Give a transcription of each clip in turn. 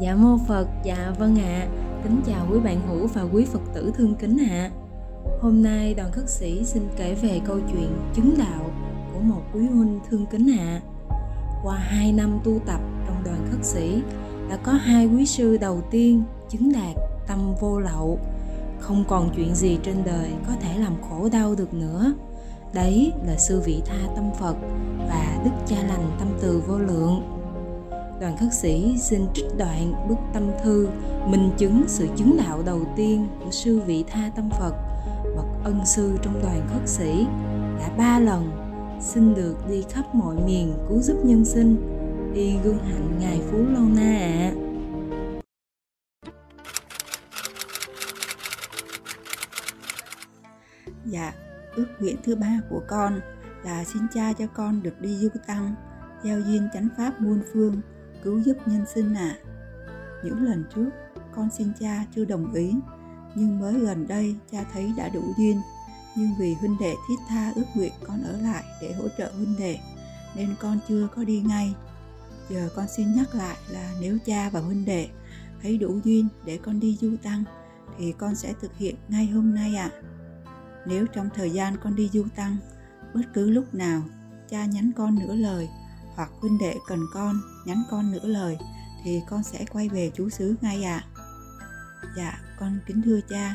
Dạ mô Phật, dạ vâng ạ. À. Kính chào quý bạn hữu và quý Phật tử thương kính ạ. À. Hôm nay đoàn khất sĩ xin kể về câu chuyện chứng đạo của một quý huynh thương kính ạ. À. Qua hai năm tu tập trong đoàn khất sĩ, đã có hai quý sư đầu tiên chứng đạt tâm vô lậu. Không còn chuyện gì trên đời có thể làm khổ đau được nữa. Đấy là sư vị tha tâm Phật và đức cha lành tâm từ vô lượng đoàn khất sĩ xin trích đoạn bức tâm thư minh chứng sự chứng đạo đầu tiên của sư vị tha tâm phật. Bậc ân sư trong đoàn khất sĩ đã ba lần xin được đi khắp mọi miền cứu giúp nhân sinh. Y gương hạnh ngài phú lâu na ạ. À. dạ ước nguyện thứ ba của con là xin cha cho con được đi du tăng giao duyên chánh pháp muôn phương cứu giúp nhân sinh à. Những lần trước, con xin cha chưa đồng ý, nhưng mới gần đây cha thấy đã đủ duyên. Nhưng vì huynh đệ thiết tha ước nguyện con ở lại để hỗ trợ huynh đệ, nên con chưa có đi ngay. Giờ con xin nhắc lại là nếu cha và huynh đệ thấy đủ duyên để con đi du tăng, thì con sẽ thực hiện ngay hôm nay ạ. À. Nếu trong thời gian con đi du tăng, bất cứ lúc nào cha nhắn con nửa lời hoặc huynh đệ cần con nhắn con nửa lời thì con sẽ quay về chú xứ ngay ạ. À. Dạ, con kính thưa cha,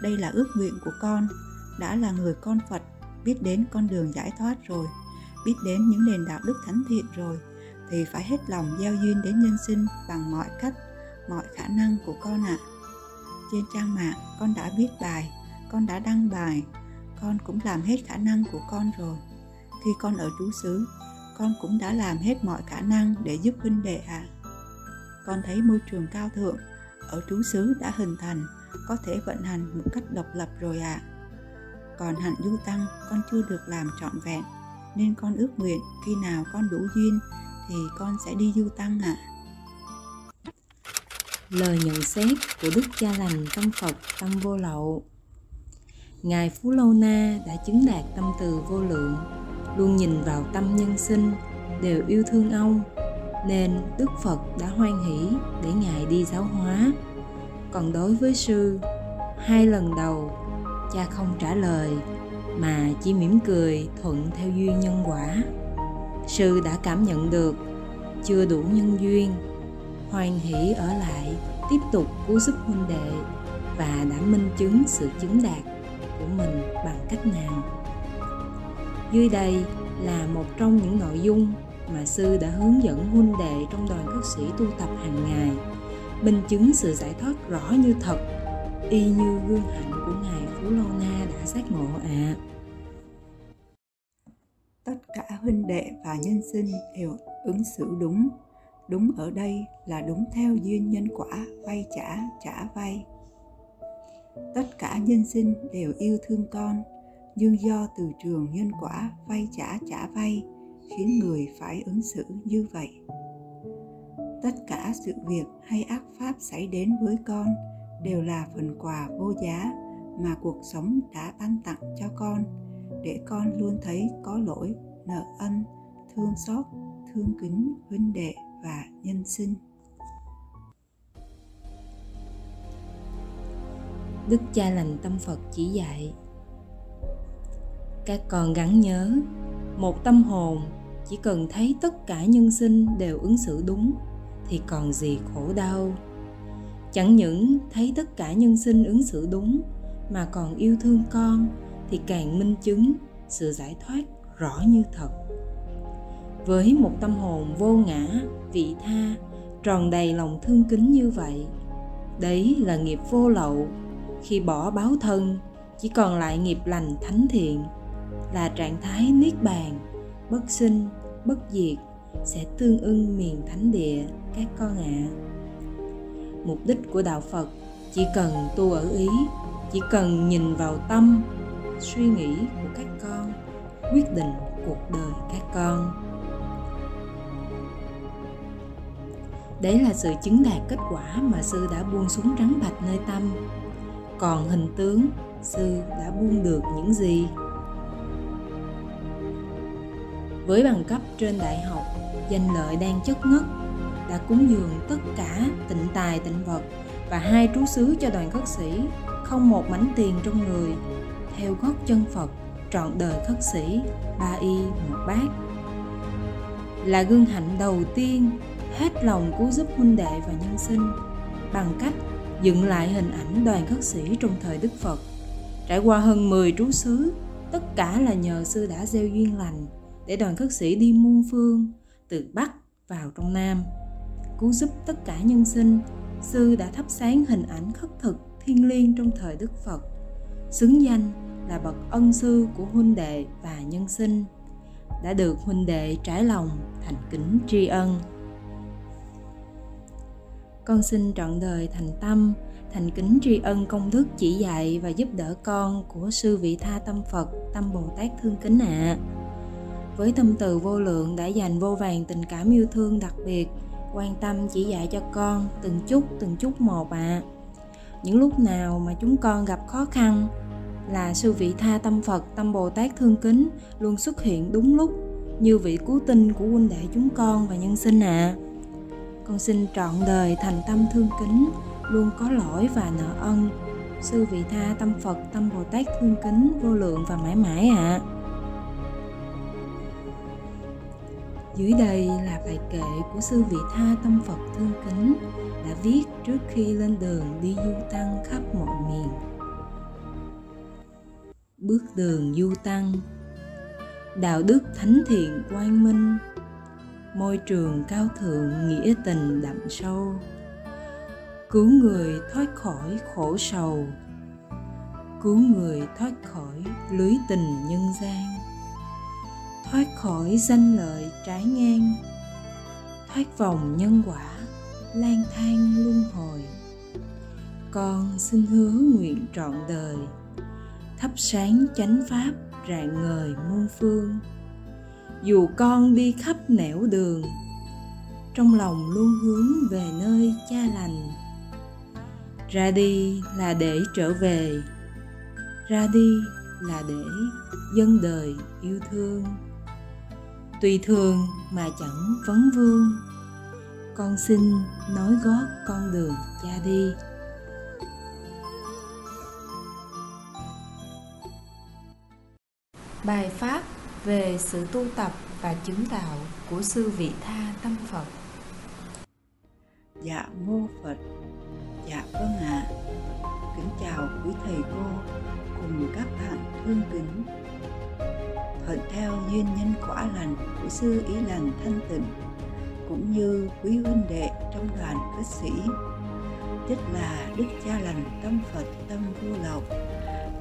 đây là ước nguyện của con, đã là người con Phật, biết đến con đường giải thoát rồi, biết đến những nền đạo đức thánh thiện rồi, thì phải hết lòng gieo duyên đến nhân sinh bằng mọi cách, mọi khả năng của con ạ. À. Trên trang mạng, con đã viết bài, con đã đăng bài, con cũng làm hết khả năng của con rồi. Khi con ở trú xứ, con cũng đã làm hết mọi khả năng để giúp huynh đệ ạ. À. Con thấy môi trường cao thượng ở trú xứ đã hình thành, có thể vận hành một cách độc lập rồi ạ. À. Còn hạnh du tăng con chưa được làm trọn vẹn, nên con ước nguyện khi nào con đủ duyên thì con sẽ đi du tăng ạ. À. Lời nhận xét của Đức Cha Lành Tâm Phật Tâm Vô Lậu Ngài Phú Lâu Na đã chứng đạt tâm từ vô lượng luôn nhìn vào tâm nhân sinh, đều yêu thương ông, nên đức phật đã hoan hỷ để ngài đi giáo hóa. Còn đối với sư, hai lần đầu, cha không trả lời, mà chỉ mỉm cười thuận theo duyên nhân quả. Sư đã cảm nhận được, chưa đủ nhân duyên, hoan hỷ ở lại tiếp tục cứu giúp huynh đệ và đã minh chứng sự chứng đạt của mình bằng cách nào? Dưới đây là một trong những nội dung mà sư đã hướng dẫn huynh đệ trong đoàn các sĩ tu tập hàng ngày. Minh chứng sự giải thoát rõ như thật, y như gương hạnh của ngài phú lô na đã giác ngộ ạ. À. tất cả huynh đệ và nhân sinh đều ứng xử đúng. Đúng ở đây là đúng theo duyên nhân quả vay trả trả vay. Tất cả nhân sinh đều yêu thương con nhưng do từ trường nhân quả vay trả trả vay, khiến người phải ứng xử như vậy. Tất cả sự việc hay ác pháp xảy đến với con đều là phần quà vô giá mà cuộc sống đã ban tặng cho con, để con luôn thấy có lỗi, nợ ân, thương xót, thương kính, huynh đệ và nhân sinh. Đức cha lành tâm phật chỉ dạy các con gắn nhớ, một tâm hồn chỉ cần thấy tất cả nhân sinh đều ứng xử đúng thì còn gì khổ đau. Chẳng những thấy tất cả nhân sinh ứng xử đúng mà còn yêu thương con thì càng minh chứng sự giải thoát rõ như thật. Với một tâm hồn vô ngã, vị tha, tròn đầy lòng thương kính như vậy, đấy là nghiệp vô lậu. Khi bỏ báo thân, chỉ còn lại nghiệp lành thánh thiện là trạng thái niết bàn. Bất sinh, bất diệt sẽ tương ưng miền thánh địa, các con ạ. À. mục đích của đạo phật, chỉ cần tu ở ý, chỉ cần nhìn vào tâm, suy nghĩ của các con, quyết định cuộc đời các con. Đấy là sự chứng đạt kết quả mà sư đã buông xuống trắng bạch nơi tâm. Còn hình tướng, sư đã buông được những gì? Với bằng cấp trên đại học danh lợi đang chất ngất đã cúng dường tất cả tịnh tài tịnh vật và hai trú xứ cho đoàn khất sĩ không một mảnh tiền trong người. Theo gót chân phật trọn đời khất sĩ ba y một bát. Là gương hạnh đầu tiên hết lòng cứu giúp huynh đệ và nhân sinh bằng cách dựng lại hình ảnh đoàn khất sĩ trong thời Đức Phật. Trải qua hơn 10 trú xứ, tất cả là nhờ sư đã gieo duyên lành để đoàn khất sĩ đi muôn phương, từ Bắc vào trong Nam. Cứu giúp tất cả nhân sinh, sư đã thắp sáng hình ảnh khất thực thiên liêng trong thời Đức Phật, xứng danh là bậc ân sư của huynh đệ và nhân sinh, đã được huynh đệ trải lòng thành kính tri ân con xin trọn đời thành tâm thành kính tri ân công đức chỉ dạy và giúp đỡ con của sư vị tha tâm phật tâm bồ tát thương kính ạ à với tâm từ vô lượng đã dành vô vàng tình cảm yêu thương đặc biệt, quan tâm chỉ dạy cho con từng chút từng chút một ạ à. những lúc nào mà chúng con gặp khó khăn là sư vị tha tâm phật, tâm bồ tát thương kính luôn xuất hiện đúng lúc như vị cứu tinh của huynh đệ chúng con và nhân sinh ạ à con xin trọn đời thành tâm thương kính, luôn có lỗi và nợ ân sư vị tha tâm phật, tâm bồ tát thương kính, vô lượng và mãi mãi ạ à. Dưới đây là bài kệ của sư vị tha tâm phật thương kính đã viết trước khi lên đường đi du tăng khắp mọi miền. Bước đường du tăng. Đạo đức thánh thiện quang minh. Môi trường cao thượng nghĩa tình đậm sâu. Cứu người thoát khỏi khổ sầu. Cứu người thoát khỏi lưới tình nhân gian thoát khỏi danh lợi trái ngang, thoát vòng nhân quả lang thang luân hồi. Con xin hứa nguyện trọn đời, thắp sáng chánh pháp rạng ngời muôn phương. Dù con đi khắp nẻo đường, trong lòng luôn hướng về nơi cha lành. Ra đi là để trở về, ra đi là để dân đời yêu thương tùy thường mà chẳng vấn vương con xin nói gót con đường cha đi bài pháp về sự tu tập và chứng đạo của sư vị tha tâm Phật. Dạ mô Phật. Dạ vâng ạ. À. Kính chào quý thầy cô cùng các bạn thương kính. Thuận theo duyên nhân quả lành của sư ý lành thanh tịnh, cũng như quý huynh đệ trong đoàn cất sĩ. Tức là đức cha lành tâm Phật tâm vô lậu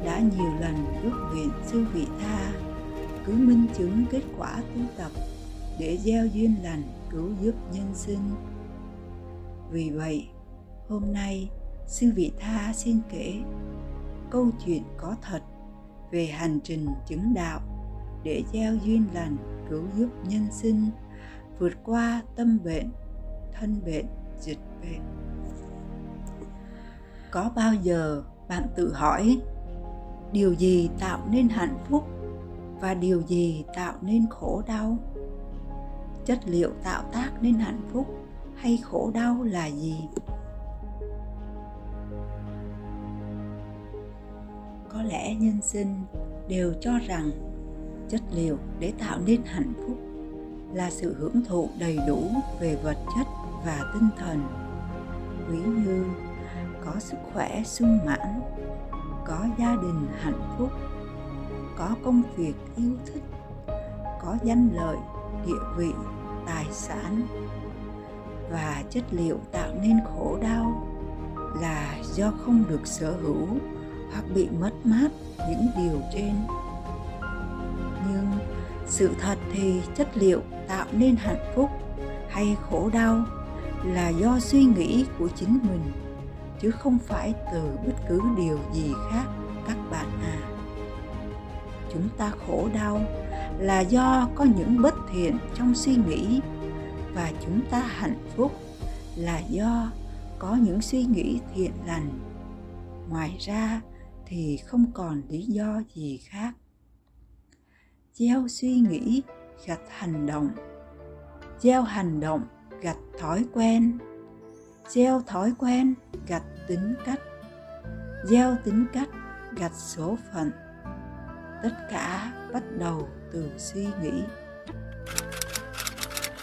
đã nhiều lần ước nguyện sư vị tha cứ minh chứng kết quả tu tập để gieo duyên lành cứu giúp nhân sinh. Vì vậy, hôm nay sư vị tha xin kể câu chuyện có thật về hành trình chứng đạo để gieo duyên lành, cứu giúp nhân sinh, vượt qua tâm bệnh, thân bệnh, dịch bệnh. Có bao giờ bạn tự hỏi, điều gì tạo nên hạnh phúc và điều gì tạo nên khổ đau? Chất liệu tạo tác nên hạnh phúc hay khổ đau là gì? Có lẽ nhân sinh đều cho rằng chất liệu để tạo nên hạnh phúc, là sự hưởng thụ đầy đủ về vật chất và tinh thần. Quý như, có sức khỏe sung mãn, có gia đình hạnh phúc, có công việc yêu thích, có danh lợi, địa vị, tài sản và chất liệu tạo nên khổ đau là do không được sở hữu hoặc bị mất mát những điều trên sự thật thì chất liệu tạo nên hạnh phúc hay khổ đau là do suy nghĩ của chính mình, chứ không phải từ bất cứ điều gì khác các bạn à. Chúng ta khổ đau là do có những bất thiện trong suy nghĩ và chúng ta hạnh phúc là do có những suy nghĩ thiện lành. Ngoài ra thì không còn lý do gì khác gieo suy nghĩ gặt hành động. Gieo hành động gặt thói quen. Gieo thói quen gặt tính cách. Gieo tính cách gặt số phận. Tất cả bắt đầu từ suy nghĩ.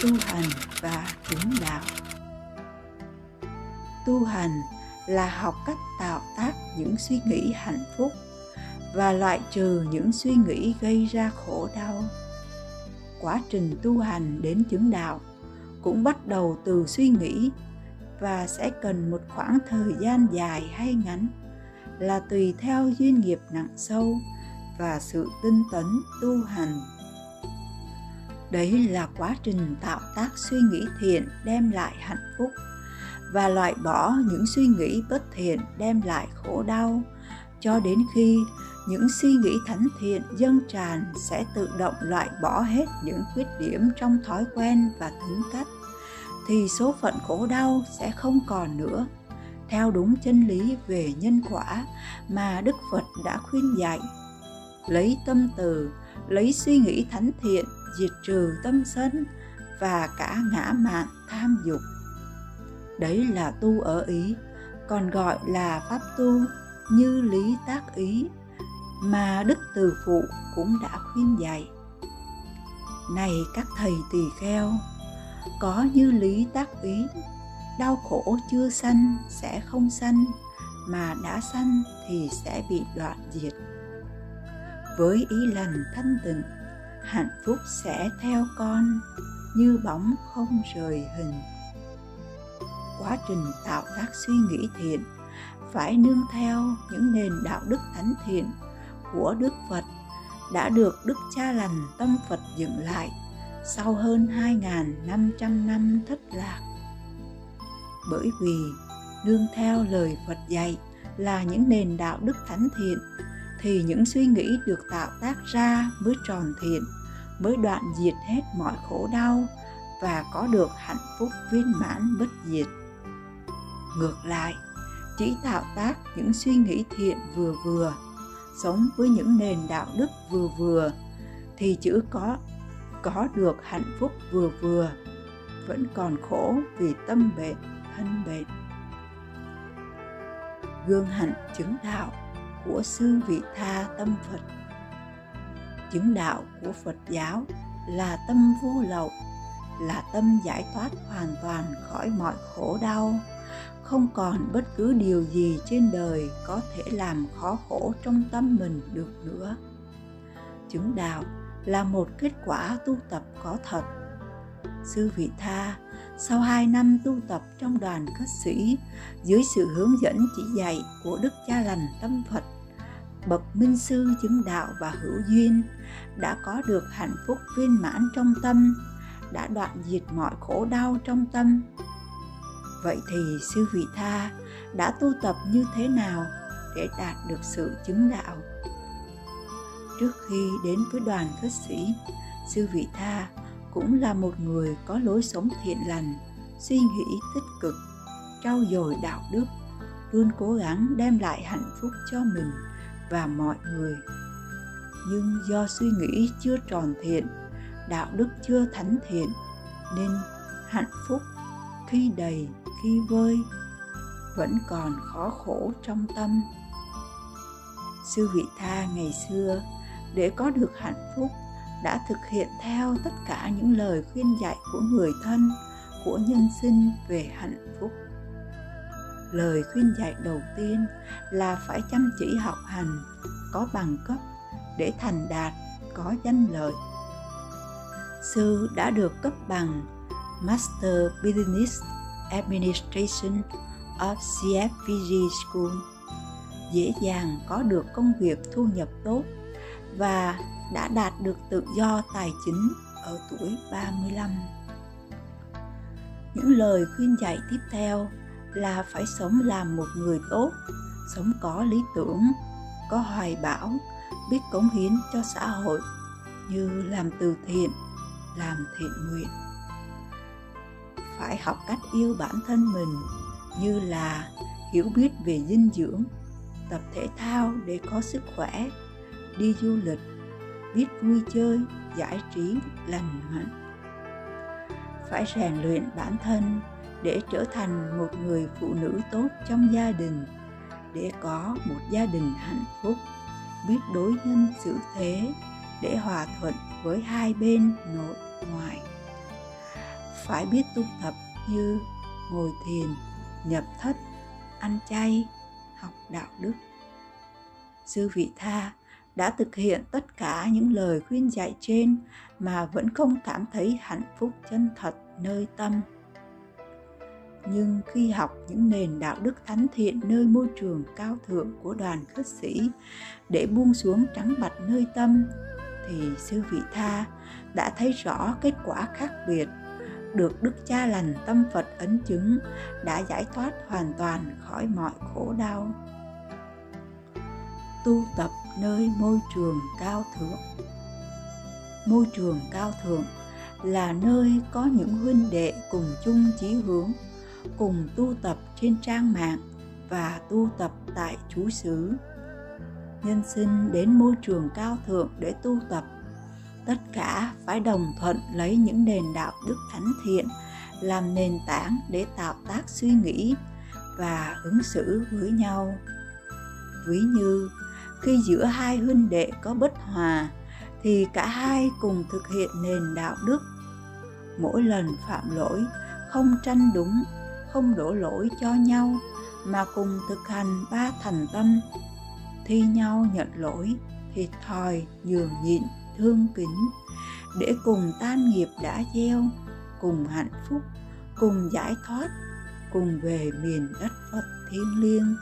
Tu hành và chứng đạo. Tu hành là học cách tạo tác những suy nghĩ hạnh phúc và loại trừ những suy nghĩ gây ra khổ đau. Quá trình tu hành đến chứng đạo cũng bắt đầu từ suy nghĩ và sẽ cần một khoảng thời gian dài hay ngắn là tùy theo duyên nghiệp nặng sâu và sự tinh tấn tu hành. Đấy là quá trình tạo tác suy nghĩ thiện đem lại hạnh phúc và loại bỏ những suy nghĩ bất thiện đem lại khổ đau cho đến khi những suy nghĩ thánh thiện dâng tràn sẽ tự động loại bỏ hết những khuyết điểm trong thói quen và tính cách. Thì số phận khổ đau sẽ không còn nữa. Theo đúng chân lý về nhân quả mà đức phật đã khuyên dạy, lấy tâm từ, lấy suy nghĩ thánh thiện, diệt trừ tâm sân và cả ngã mạn tham dục. Đấy là tu ở ý, còn gọi là pháp tu như lý tác ý mà đức từ phụ cũng đã khuyên dạy. Này các thầy tỳ kheo, có như lý tác ý, đau khổ chưa sanh sẽ không sanh, mà đã sanh thì sẽ bị đoạn diệt. Với ý lành thanh tịnh, hạnh phúc sẽ theo con, như bóng không rời hình. Quá trình tạo tác suy nghĩ thiện, phải nương theo những nền đạo đức thánh thiện của Đức Phật đã được Đức Cha Lành Tâm Phật dựng lại sau hơn 2.500 năm thất lạc. Bởi vì nương theo lời Phật dạy là những nền đạo đức thánh thiện thì những suy nghĩ được tạo tác ra mới tròn thiện, mới đoạn diệt hết mọi khổ đau và có được hạnh phúc viên mãn bất diệt. Ngược lại, chỉ tạo tác những suy nghĩ thiện vừa vừa, sống với những nền đạo đức vừa vừa, thì chữ có có được hạnh phúc vừa vừa, vẫn còn khổ vì tâm bệnh, thân bệnh. Gương hạnh chứng đạo của sư vị tha tâm phật. Chứng đạo của phật giáo là tâm vô lậu, là tâm giải thoát hoàn toàn khỏi mọi khổ đau không còn bất cứ điều gì trên đời có thể làm khó khổ trong tâm mình được nữa. Chứng đạo là một kết quả tu tập có thật. Sư vị tha, sau hai năm tu tập trong đoàn cất sĩ, dưới sự hướng dẫn chỉ dạy của đức cha lành tâm phật, bậc minh sư chứng đạo và hữu duyên, đã có được hạnh phúc viên mãn trong tâm, đã đoạn diệt mọi khổ đau trong tâm vậy thì sư vị tha đã tu tập như thế nào để đạt được sự chứng đạo? Trước khi đến với đoàn khất sĩ, sư vị tha cũng là một người có lối sống thiện lành, suy nghĩ tích cực, trau dồi đạo đức, luôn cố gắng đem lại hạnh phúc cho mình và mọi người. Nhưng do suy nghĩ chưa tròn thiện, đạo đức chưa thánh thiện, nên hạnh phúc khi đầy, khi vơi, vẫn còn khó khổ trong tâm. Sư vị tha ngày xưa, để có được hạnh phúc, đã thực hiện theo tất cả những lời khuyên dạy của người thân, của nhân sinh về hạnh phúc. Lời khuyên dạy đầu tiên là phải chăm chỉ học hành, có bằng cấp, để thành đạt, có danh lợi. Sư đã được cấp bằng master business administration of cfvg school dễ dàng có được công việc thu nhập tốt và đã đạt được tự do tài chính ở tuổi 35. Những lời khuyên dạy tiếp theo là phải sống làm một người tốt, sống có lý tưởng, có hoài bão, biết cống hiến cho xã hội như làm từ thiện, làm thiện nguyện. Phải học cách yêu bản thân mình như là hiểu biết về dinh dưỡng, tập thể thao để có sức khỏe, đi du lịch biết vui chơi giải trí lành mạnh. Phải rèn luyện bản thân để trở thành một người phụ nữ tốt trong gia đình để có một gia đình hạnh phúc biết đối nhân xử thế để hòa thuận với hai bên nội ngoại phải biết tu tập như ngồi thiền, nhập thất, ăn chay, học đạo đức. Sư vị tha đã thực hiện tất cả những lời khuyên dạy trên mà vẫn không cảm thấy hạnh phúc chân thật nơi tâm. Nhưng khi học những nền đạo đức thánh thiện nơi môi trường cao thượng của đoàn khất sĩ để buông xuống trắng bạch nơi tâm, thì sư vị tha đã thấy rõ kết quả khác biệt được đức cha lành tâm phật ấn chứng, đã giải thoát hoàn toàn khỏi mọi khổ đau. Tu tập nơi môi trường cao thượng. Môi trường cao thượng là nơi có những huynh đệ cùng chung chí hướng, cùng tu tập trên trang mạng và tu tập tại chú xứ. Nhân sinh đến môi trường cao thượng để tu tập tất cả phải đồng thuận lấy những nền đạo đức thánh thiện làm nền tảng để tạo tác suy nghĩ và ứng xử với nhau. Ví như, khi giữa hai huynh đệ có bất hòa, thì cả hai cùng thực hiện nền đạo đức. Mỗi lần phạm lỗi, không tranh đúng, không đổ lỗi cho nhau, mà cùng thực hành ba thành tâm, thi nhau nhận lỗi thiệt thòi nhường nhịn thương kính, để cùng tan nghiệp đã gieo, cùng hạnh phúc, cùng giải thoát, cùng về miền đất phật thiêng liêng.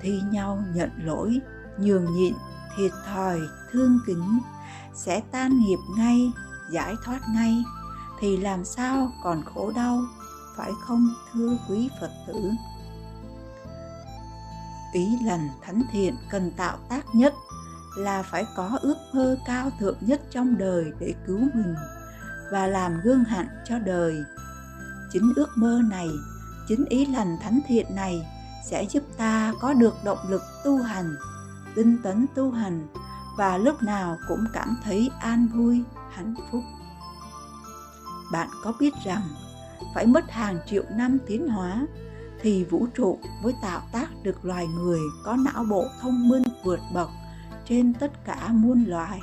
Thi nhau nhận lỗi, nhường nhịn, thiệt thòi, thương kính, sẽ tan nghiệp ngay, giải thoát ngay, thì làm sao còn khổ đau, phải không, thưa quý phật tử? Ý lành thánh thiện cần tạo tác nhất là phải có ước mơ cao thượng nhất trong đời để cứu mình và làm gương hạnh cho đời. Chính ước mơ này, chính ý lành thánh thiện này sẽ giúp ta có được động lực tu hành, tinh tấn tu hành và lúc nào cũng cảm thấy an vui, hạnh phúc. Bạn có biết rằng, phải mất hàng triệu năm tiến hóa thì vũ trụ mới tạo tác được loài người có não bộ thông minh vượt bậc trên tất cả muôn loài.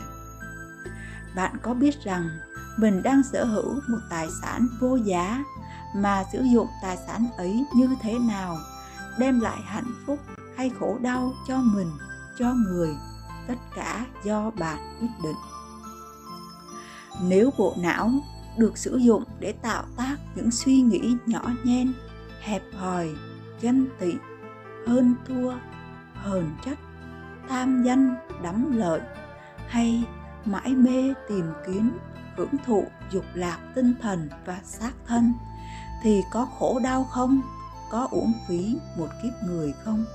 Bạn có biết rằng mình đang sở hữu một tài sản vô giá mà sử dụng tài sản ấy như thế nào, đem lại hạnh phúc hay khổ đau cho mình, cho người, tất cả do bạn quyết định. Nếu bộ não được sử dụng để tạo tác những suy nghĩ nhỏ nhen, hẹp hòi, ganh tị, hơn thua, hờn trách tham danh đắm lợi, hay mãi mê tìm kiếm, hưởng thụ dục lạc tinh thần và xác thân, thì có khổ đau không? Có uổng phí một kiếp người không?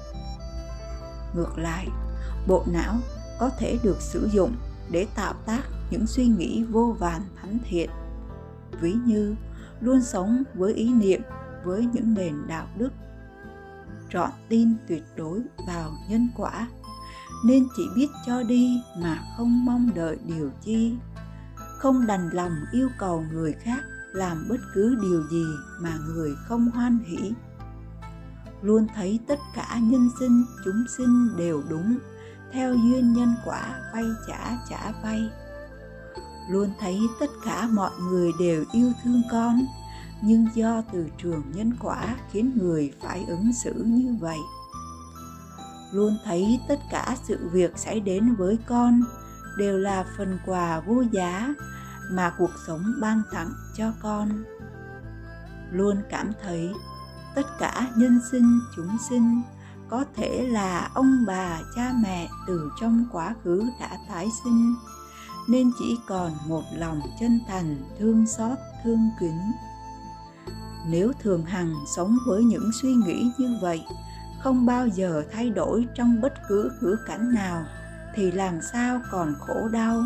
Ngược lại, bộ não có thể được sử dụng để tạo tác những suy nghĩ vô vàn thánh thiện. Ví như, luôn sống với ý niệm, với những nền đạo đức. Trọn tin tuyệt đối vào nhân quả nên chỉ biết cho đi mà không mong đợi điều chi. Không đành lòng yêu cầu người khác làm bất cứ điều gì mà người không hoan hỷ. Luôn thấy tất cả nhân sinh, chúng sinh đều đúng, theo duyên nhân quả vay trả trả vay. Luôn thấy tất cả mọi người đều yêu thương con, nhưng do từ trường nhân quả khiến người phải ứng xử như vậy luôn thấy tất cả sự việc xảy đến với con, đều là phần quà vô giá mà cuộc sống ban tặng cho con. Luôn cảm thấy tất cả nhân sinh, chúng sinh, có thể là ông bà, cha mẹ từ trong quá khứ đã tái sinh, nên chỉ còn một lòng chân thành, thương xót, thương kính nếu thường hằng sống với những suy nghĩ như vậy không bao giờ thay đổi trong bất cứ ngữ cảnh nào, thì làm sao còn khổ đau?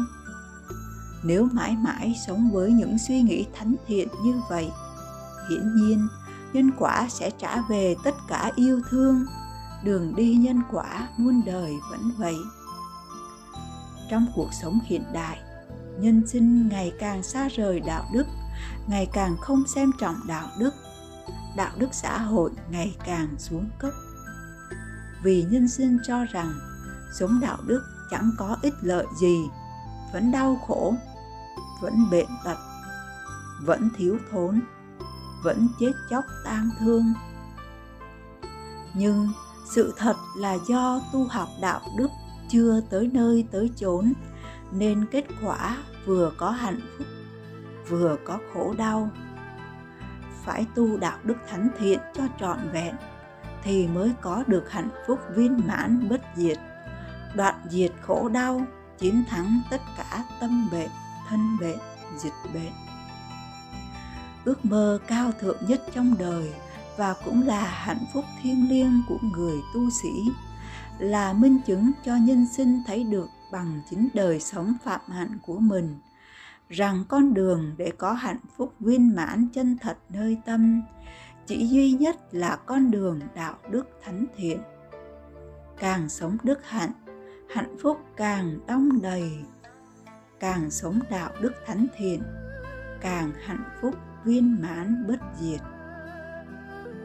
Nếu mãi mãi sống với những suy nghĩ thánh thiện như vậy, hiển nhiên nhân quả sẽ trả về tất cả yêu thương. Đường đi nhân quả muôn đời vẫn vậy. Trong cuộc sống hiện đại, nhân sinh ngày càng xa rời đạo đức, ngày càng không xem trọng đạo đức. Đạo đức xã hội ngày càng xuống cấp vì nhân sinh cho rằng sống đạo đức chẳng có ích lợi gì, vẫn đau khổ, vẫn bệnh tật, vẫn thiếu thốn, vẫn chết chóc tang thương. Nhưng sự thật là do tu học đạo đức chưa tới nơi tới chốn, nên kết quả vừa có hạnh phúc, vừa có khổ đau. Phải tu đạo đức thánh thiện cho trọn vẹn thì mới có được hạnh phúc viên mãn bất diệt. Đoạn diệt khổ đau, chiến thắng tất cả tâm bệnh thân bệnh dịch bệnh ước mơ cao thượng nhất trong đời và cũng là hạnh phúc thiêng liêng của người tu sĩ là minh chứng cho nhân sinh thấy được bằng chính đời sống phạm hạnh của mình, rằng con đường để có hạnh phúc viên mãn chân thật nơi tâm chỉ duy nhất là con đường đạo đức thánh thiện. Càng sống đức hạnh hạnh phúc càng đong đầy. Càng sống đạo đức thánh thiện, càng hạnh phúc viên mãn bất diệt.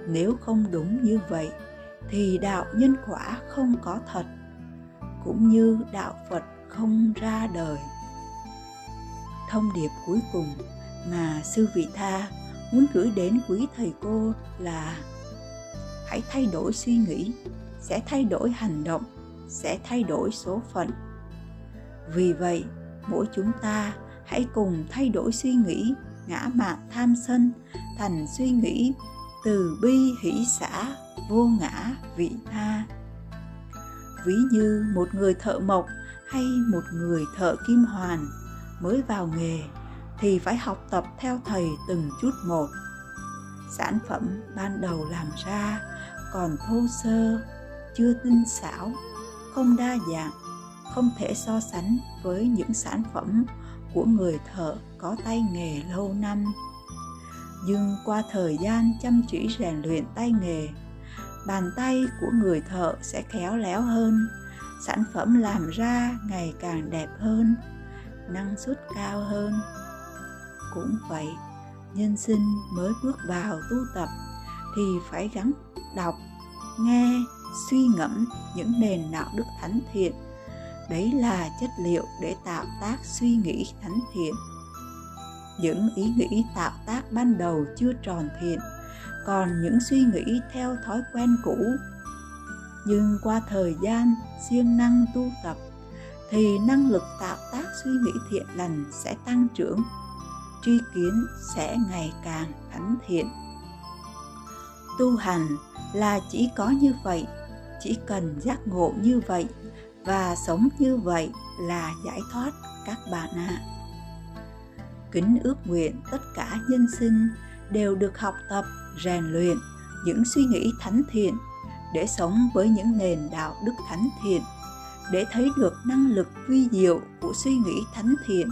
Nếu không đúng như vậy, thì đạo nhân quả không có thật, cũng như đạo phật không ra đời. Thông điệp cuối cùng mà sư vị tha muốn gửi đến quý thầy cô là hãy thay đổi suy nghĩ, sẽ thay đổi hành động, sẽ thay đổi số phận. Vì vậy, mỗi chúng ta hãy cùng thay đổi suy nghĩ, ngã mạn tham sân, thành suy nghĩ từ bi hỷ xã vô ngã vị tha. Ví như một người thợ mộc hay một người thợ kim hoàn mới vào nghề thì phải học tập theo thầy từng chút một. Sản phẩm ban đầu làm ra còn thô sơ, chưa tinh xảo, không đa dạng, không thể so sánh với những sản phẩm của người thợ có tay nghề lâu năm. Nhưng qua thời gian chăm chỉ rèn luyện tay nghề, bàn tay của người thợ sẽ khéo léo hơn, sản phẩm làm ra ngày càng đẹp hơn, năng suất cao hơn cũng vậy. Nhân sinh mới bước vào tu tập thì phải gắn đọc, nghe, suy ngẫm những nền đạo đức thánh thiện. Đấy là chất liệu để tạo tác suy nghĩ thánh thiện. Những ý nghĩ tạo tác ban đầu chưa tròn thiện, còn những suy nghĩ theo thói quen cũ. Nhưng qua thời gian, siêng năng tu tập, thì năng lực tạo tác suy nghĩ thiện lành sẽ tăng trưởng tri kiến sẽ ngày càng thánh thiện tu hành là chỉ có như vậy, chỉ cần giác ngộ như vậy và sống như vậy là giải thoát các bạn ạ à. kính ước nguyện tất cả nhân sinh đều được học tập, rèn luyện những suy nghĩ thánh thiện để sống với những nền đạo đức thánh thiện, để thấy được năng lực vi diệu của suy nghĩ thánh thiện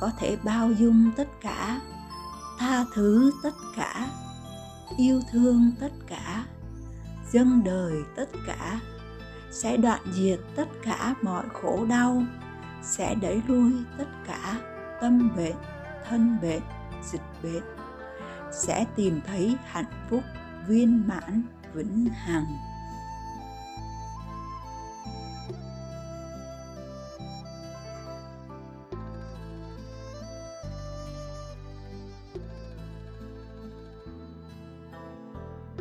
có thể bao dung tất cả, tha thứ tất cả, yêu thương tất cả, dâng đời tất cả, sẽ đoạn diệt tất cả mọi khổ đau, sẽ đẩy lui tất cả tâm bệnh, thân bệnh, dịch bệnh, sẽ tìm thấy hạnh phúc viên mãn vĩnh hằng.